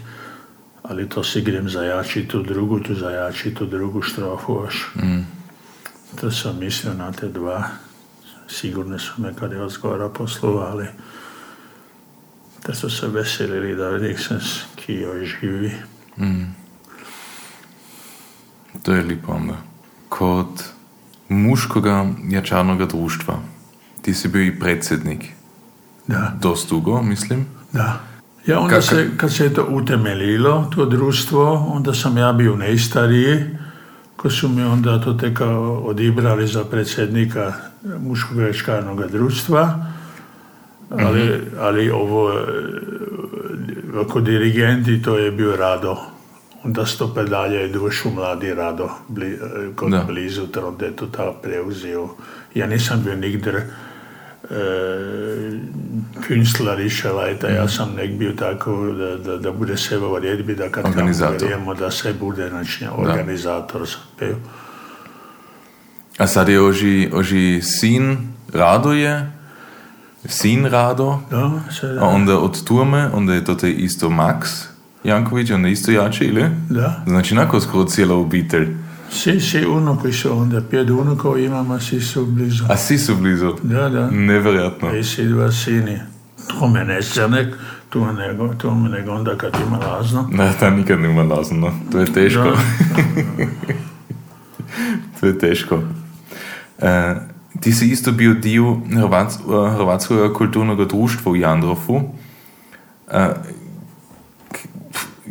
ale to si grem zajačiť tú drugu, tu zajačiť tú drugu štrofu až. Mm. To som myslel na tie dva. Sigurne sú me kade od skora poslovali. Da su se veselili da ih sam kio živi. Mm. To je lipo onda. Kod muškoga jačarnoga društva ti si bil i predsjednik. Da. Dost dugo, mislim. Da. Ja, onda Kak- se, kad se je to utemeljilo, to društvo, onda sam ja bio najstariji, ko su mi onda to teka odibrali za predsjednika muškog večkarnog društva, ali, ali ovo, ako dirigenti, to je bio Rado. Onda sto dalje je došao mladi Rado, bli, kod Da. blizu, onda je to ta preuzeo. Ja nisam bio nigdje e, ja sam nek bio tako da, da, da bude sve u redbi, da kad vjerujemo da sve bude, znači organizator bio. A sad je oži, oži sin Rado je, sin Rado, Da, sve a onda od Turme, onda je to te isto Max Janković, onda isto jači, ili? da. Znači, nakon skoro cijela obitelj. Svi, svi unuki su onda, pet unukov imamo, svi su blizu. A svi su blizu. Da, da. Nevjerojatno. I svi dva sini. To me ne crnek, to nego, to me nego onda kad ima lazno. Da, ta nikad nema lazno. To je teško. Da. to je teško. E, ti si isto bio dio Hrvats, Hrvatskog kulturnog društva u Jandrofu. E,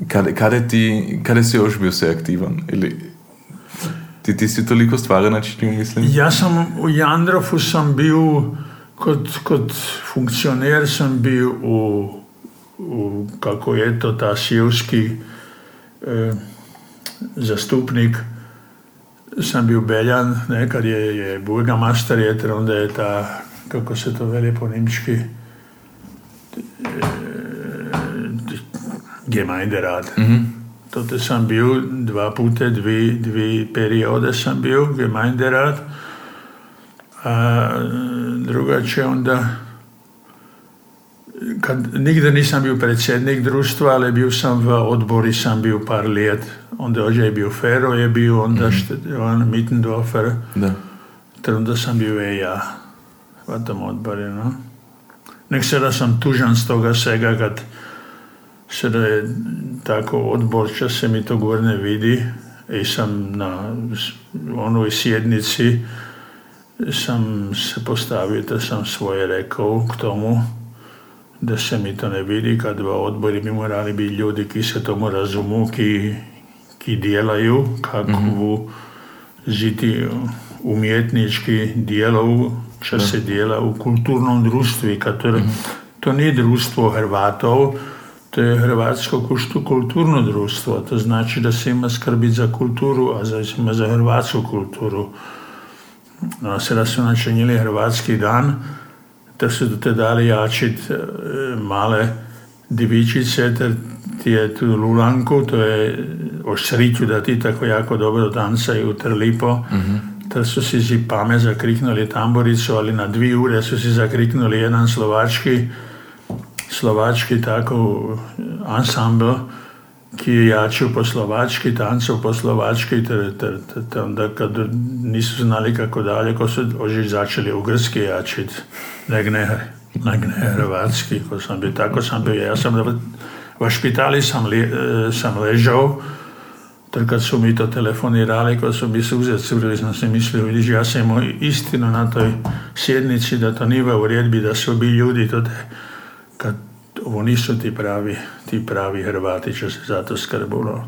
kada, kada, ti, kada si još bio se aktivan? Ili, Ti, ti si toliko stvari načel, mislim. Jaz sem v Jandrofu sem bil, kot, kot funkcioner sem bil v, v kako je to ta šivski eh, zastupnik, sem bil Beljan, ne, kar je, je burgamaster, je trom, da je ta, kako se to vele po nemški, eh, Gemeinderat. Mm -hmm te sam bio dva puta, dvi, dvi periode sam bio, Gemeinderat. A druga će onda, kad, nigdje nisam bio predsjednik društva, ali bio sam v odbori, sam bio par let. Onda ođe je bio Fero, je bio onda mm on Mittendorfer, Da. te onda sam bio i ja v tom odboru. No. Nek se da sam tužan s toga svega kad se da je tako odbor, če se mi to gore ne vidi. I sam na onoj sjednici sam se postavio da sam svoje rekao k tomu da se mi to ne vidi kad v odbori bi morali biti ljudi ki se tomu razumu, ki, ki djelaju kakvu žiti umjetnički dijelov, če se dela u kulturnom društvu kad to, to nije društvo Hrvatov, to je Hrvatsko kulturno društvo. To znači da se ima skrbiti za kulturu, a za, ima za hrvatsku kulturu. No, sada su načinili Hrvatski dan, da su te dali jačit e, male divičice, ter ti je tu lulanku, to je o sriću da ti tako jako dobro dancaju ter lipo. Ter su si si pame zakriknuli tamboricu, ali na dvi ure su si zakriknuli jedan slovački slovački tako eh, ansambel, ki je jačil po slovački, tancal po slovački, ter, ter, ter, ter, da niso znali kako dalje, ko so že začeli v grški jačiti, ne gnehe, ne gnehe hrvatski, ko sem bil tako, sem bil jaz, sem v, v špitali sem, le, eh, sem ležal, Takrat so mi to telefonirali, ko so mi suze curili, sem si mislil, vidiš, jaz sem imel istino na toj sjednici, da to ni v uredbi, da so bili ljudi tudi kad ovo nisu ti pravi, ti pravi Hrvati će se za to skrbulo.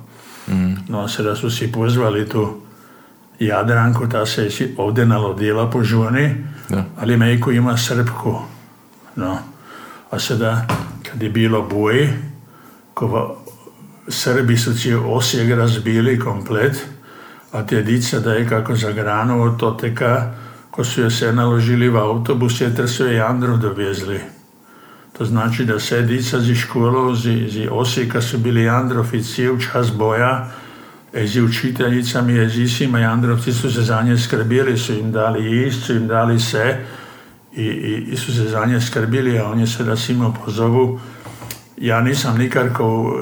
No, se da su si pozvali tu Jadranku, ta se ovdje nalodila po žuni, Da. ali Mejko ima srpku. No. A sada, kad je bilo boj, ko Srbi su ci Osijek razbili komplet, a te dica da je kako za granu od Toteka, ko su je se naložili v autobus, je ter je Jandru dovezli. To znači da se dica z školou z, z Osijeka su bili Jandrofici u čas boja, i z učiteljicami jezicima Jandrovci su se za nje skrbili, su im dali jist, su im dali se i, i, i su se za nje skrbili, a on je se da si imao pozovu. Ja nisam nikako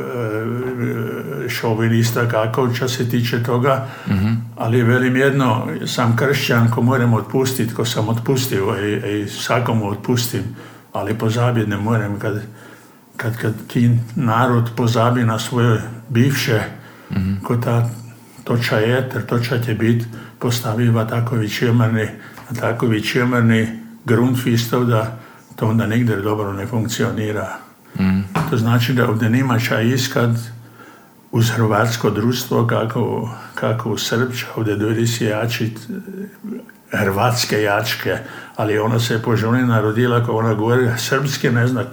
e, šovinista kako što se tiče toga, ali velim jedno, sam kršćan ko moram otpustiti, ko sam otpustio i, i svakomu otpustim, ali pozabiti ne moram kad, kad, kad ti narod pozabi na svoje bivše, ko ta toča je, ter toča će biti postaviva takovi čemerni, takovi čemerni grundfistov da to onda nigdje dobro ne funkcionira. To znači da ovdje nima ča iskat uz hrvatsko društvo kako, kako u Srbča, ovdje dojde si jačit e, hrvatske jačke, ali ona se po ženi narodila kao ona govori srpski, ne zna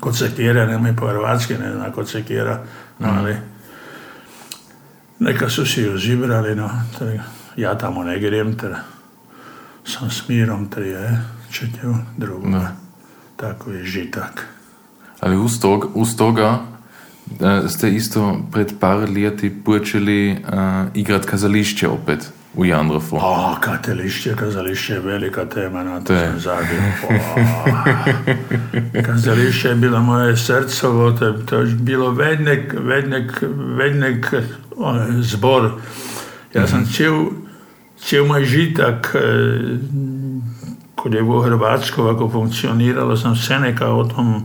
kod se kjera, nema i po hrvatski, ne zna kod se kjera, no, ali neka su si uživrali, no, to je- ja tamo ne grem, ter sam s mirom, ter je četev drugo. Tako je žitak. Ali uz, tog, uz toga eh, ste isto pred par leti počeli uh, igrati kazališče opet v Jandrofu. O, katelišće, kazališće je velika tema, na to sam zabio. O, kazališće je bilo moje srcovo, to, je- to je bilo vednek, vednek, vednek o, zbor. Ja sam cijel, cijel moj žitak, e, kod je u Hrvatskoj ovako funkcioniralo, sam se neka o tom,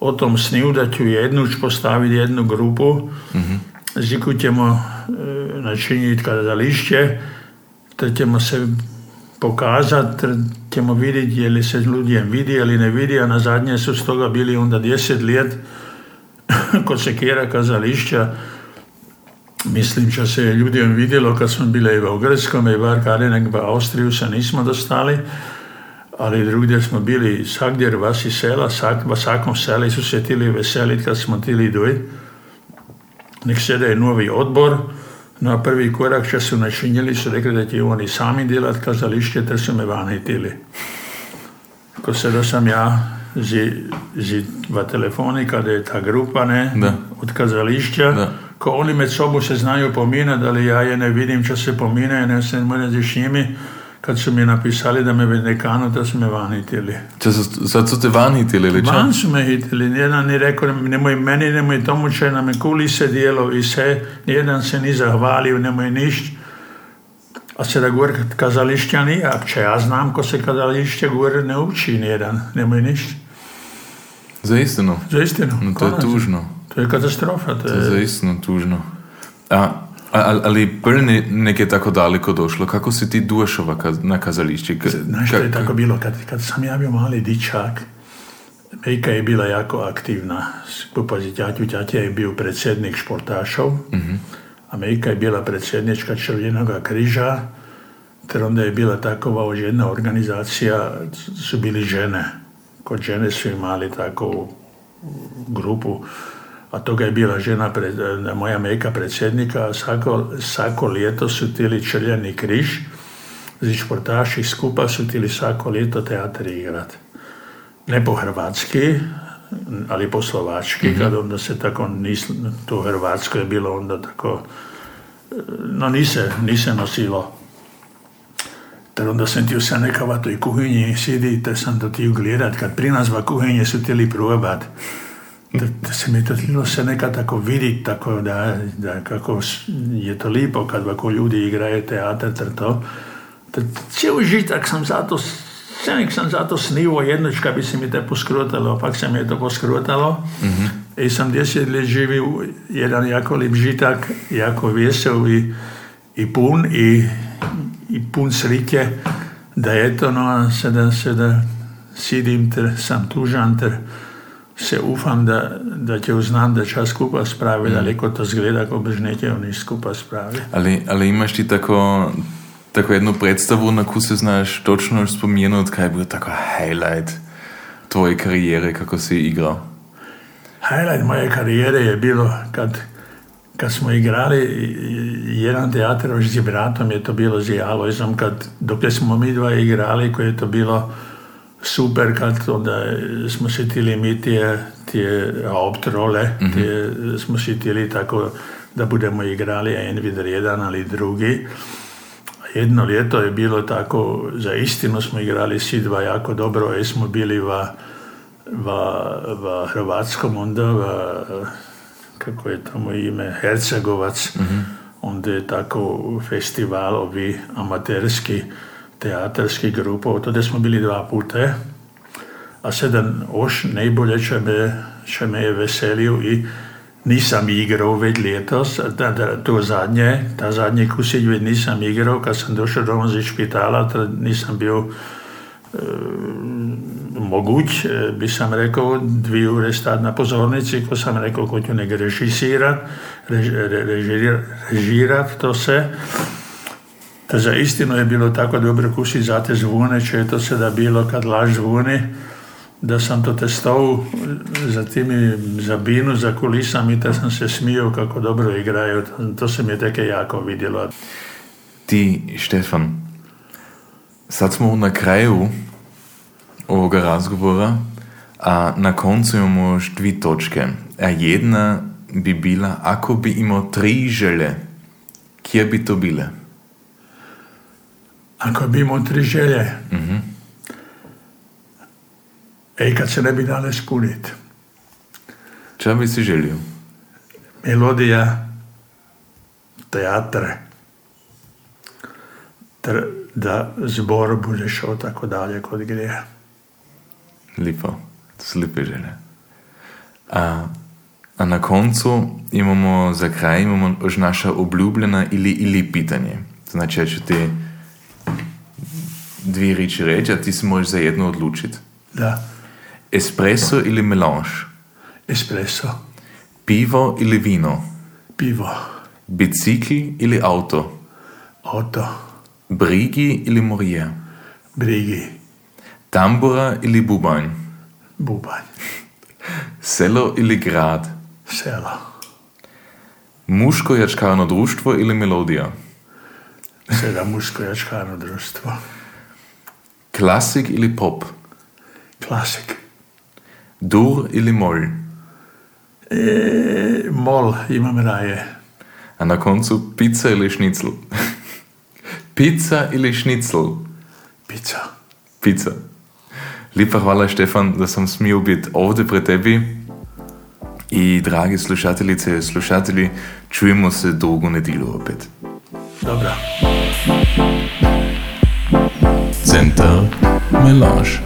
o tom snil, da ću jednu postaviti jednu grupu, ziku ćemo načiniti kazališće, te ćemo se pokazati, ćemo vidjeti je li se ljudjem vidi ili ne vidi, a na zadnje su s toga bili onda 10 let kod sekera kazališća. Mislim, da se je vidjelo kad smo bili i u Grskom i bar kada nek v Austriju se nismo dostali, ali drugdje smo bili svakdje vas i sela, sak, v svakom seli su se tili veseliti kad smo tili doj. Nek sada je novi odbor, na prvi korak što su načinjeli su rekli da će oni sami delati kazališće, ter su me van hitili. Ko sada sam ja zi, zi kada je ta grupa ne, Da. od kazališća, Da. ko oni med sobo se znaju pominati, ali ja je ne vidim, če se pomine, ne se moram z njimi, kad su mi napisali da me v dekanu, da su me van hitili. Če so, sad so te van hitili, ali ča? Van su me hitili, nijedan ni rekao, nemoj meni, nemoj tomu če nam je kuli se dijelo i sve, nijedan se ni zahvalio, nemoj ništa. A se da govori kazališća nijak, če ja znam ko se kazališće govori ne uči nijedan, nemoj ništa. Za istino. Za istinu. No, to je tužno. To je katastrofa. To To je je, zaistino tužno. A, a, ali- ali prvi ne, neke tako daleko došlo. Kako si ti došao v kaz- na kazališče? K- Znaš što je ka- tako bilo? Kad, kad sam ja bio mali dičak, Mejka je bila jako aktivna. Z ťaťu ťaťa je bio predsjednik športašov, a Mejka je bila predsjednička Črvjenoga križa, ter onda je bila takova jedna organizacija, su bili žene. Kod žene su imali takovu grupu, a toga je bila žena, pred, eh, moja Mejka predsjednika, a svako, svako ljeto su tili Črljani križ, Zi športaši skupa su tili svako ljeto teatar igrat. Ne po hrvatski, ali po slovački, kad onda se tako, nis, to u Hrvatskoj je bilo onda tako, e, no ni se, ni se nosilo. Ter onda sam ti se neka v toj kuhinji sidi, te sam to ti gledat, kad pri nas v kuhinji su tili probat. Da, da se mi to tilo se neka tako vidit, tako da, da kako je to lipo kad ako ljudi igraju teatar, ter to. Te, cijel žitak sam zato, nek sam zato snivo jednoć kad bi se mi te poskrotalo, pak se mi je to poskrotalo. I sam deset let živio jedan jako lip žitak, jako vesel i, i pun i, i pun srike, da eto, no, a sada, sada sidim, ter sam tužan, ter se ufam da, da će uznam da će skupa spraviti, ali ko to zgleda, ko bež neće oni skupa spraviti. Ali, ali imaš ti tako, tako jednu predstavu, na ko se znaš točno spomenuti, kaj je bil tako highlight tvoje karijere, kako si igral? Highlight moje karijere je bilo kad, kad smo igrali jedan teatar s bratom je to bilo s Alojzom, kad, dok smo mi dva igrali, koje je to bilo super, kad onda smo se tili mi tije, tije optrole, tije, smo se tili tako da budemo igrali en vidar jedan ali drugi. Jedno ljeto je bilo tako, za istinu smo igrali svi dva jako dobro, jer smo bili va, va, va Hrvatskom onda, va, kako je tamo ime, Hercegovac, onda je tako festivalovi amaterski, teatarski grupov, to da smo bili dva puta. A sedam oš najbolje će me, će me je veselio i nisam igrao već letos, da, da, to zadnje, ta zadnji kusić već nisam igrao, kad sam došao doma iz špitala, tad nisam bio e, moguć, e, bi sam rekao, dvije ure stati na pozornici, ko sam rekao, ko ću nek režisirat, rež, režirat to se. Za istinu je bilo tako dobro kusi za te zvune, če je to se da bilo kad laž zvuni, da sam to testao za timi za binu, za kulisami, da sam se smio kako dobro igraju. To se mi je teke jako vidjelo. Ti, Štefan, sad smo na kraju ovoga razgovora, a na koncu imamo dvi točke. A jedna bi bila, ako bi imao tri kje bi to bile? Ako bi imao tri želje, Mhm. ej kad se ne bi dale spuniti. Čo bi si želio? Melodija, teatre, tr- da zbor bude šao tako dalje kod grija. Lipo, to su lipe želje. A, a na koncu imamo za kraj imamo naša obljubljena ili ili pitanje. Znači ću ti dvije riječi reći, a ti se možeš za jednu odlučiti. Da, Espresso ili melange? espresso, Pivo ili vino? pivo, Bicikl ili auto? auto, Brigi ili morije? brigi, Tambura ili bubanj? bubanj, Selo ili grad? selo, Muško jačkarno društvo ili melodija? seda muško jačkano društvo, Klasik ili pop? klasik. Dur ili mol? E, mol imam raje, A na koncu pizza ili šnicl? pizza ili šnicl? pica. Pizza. Lepa hvala, Štefan, da sem smel biti ovdje pred tebi. I dragi slušateljice in slušatelji, čujemo se dolgo nedeljo opet. Dobra. Center Melange.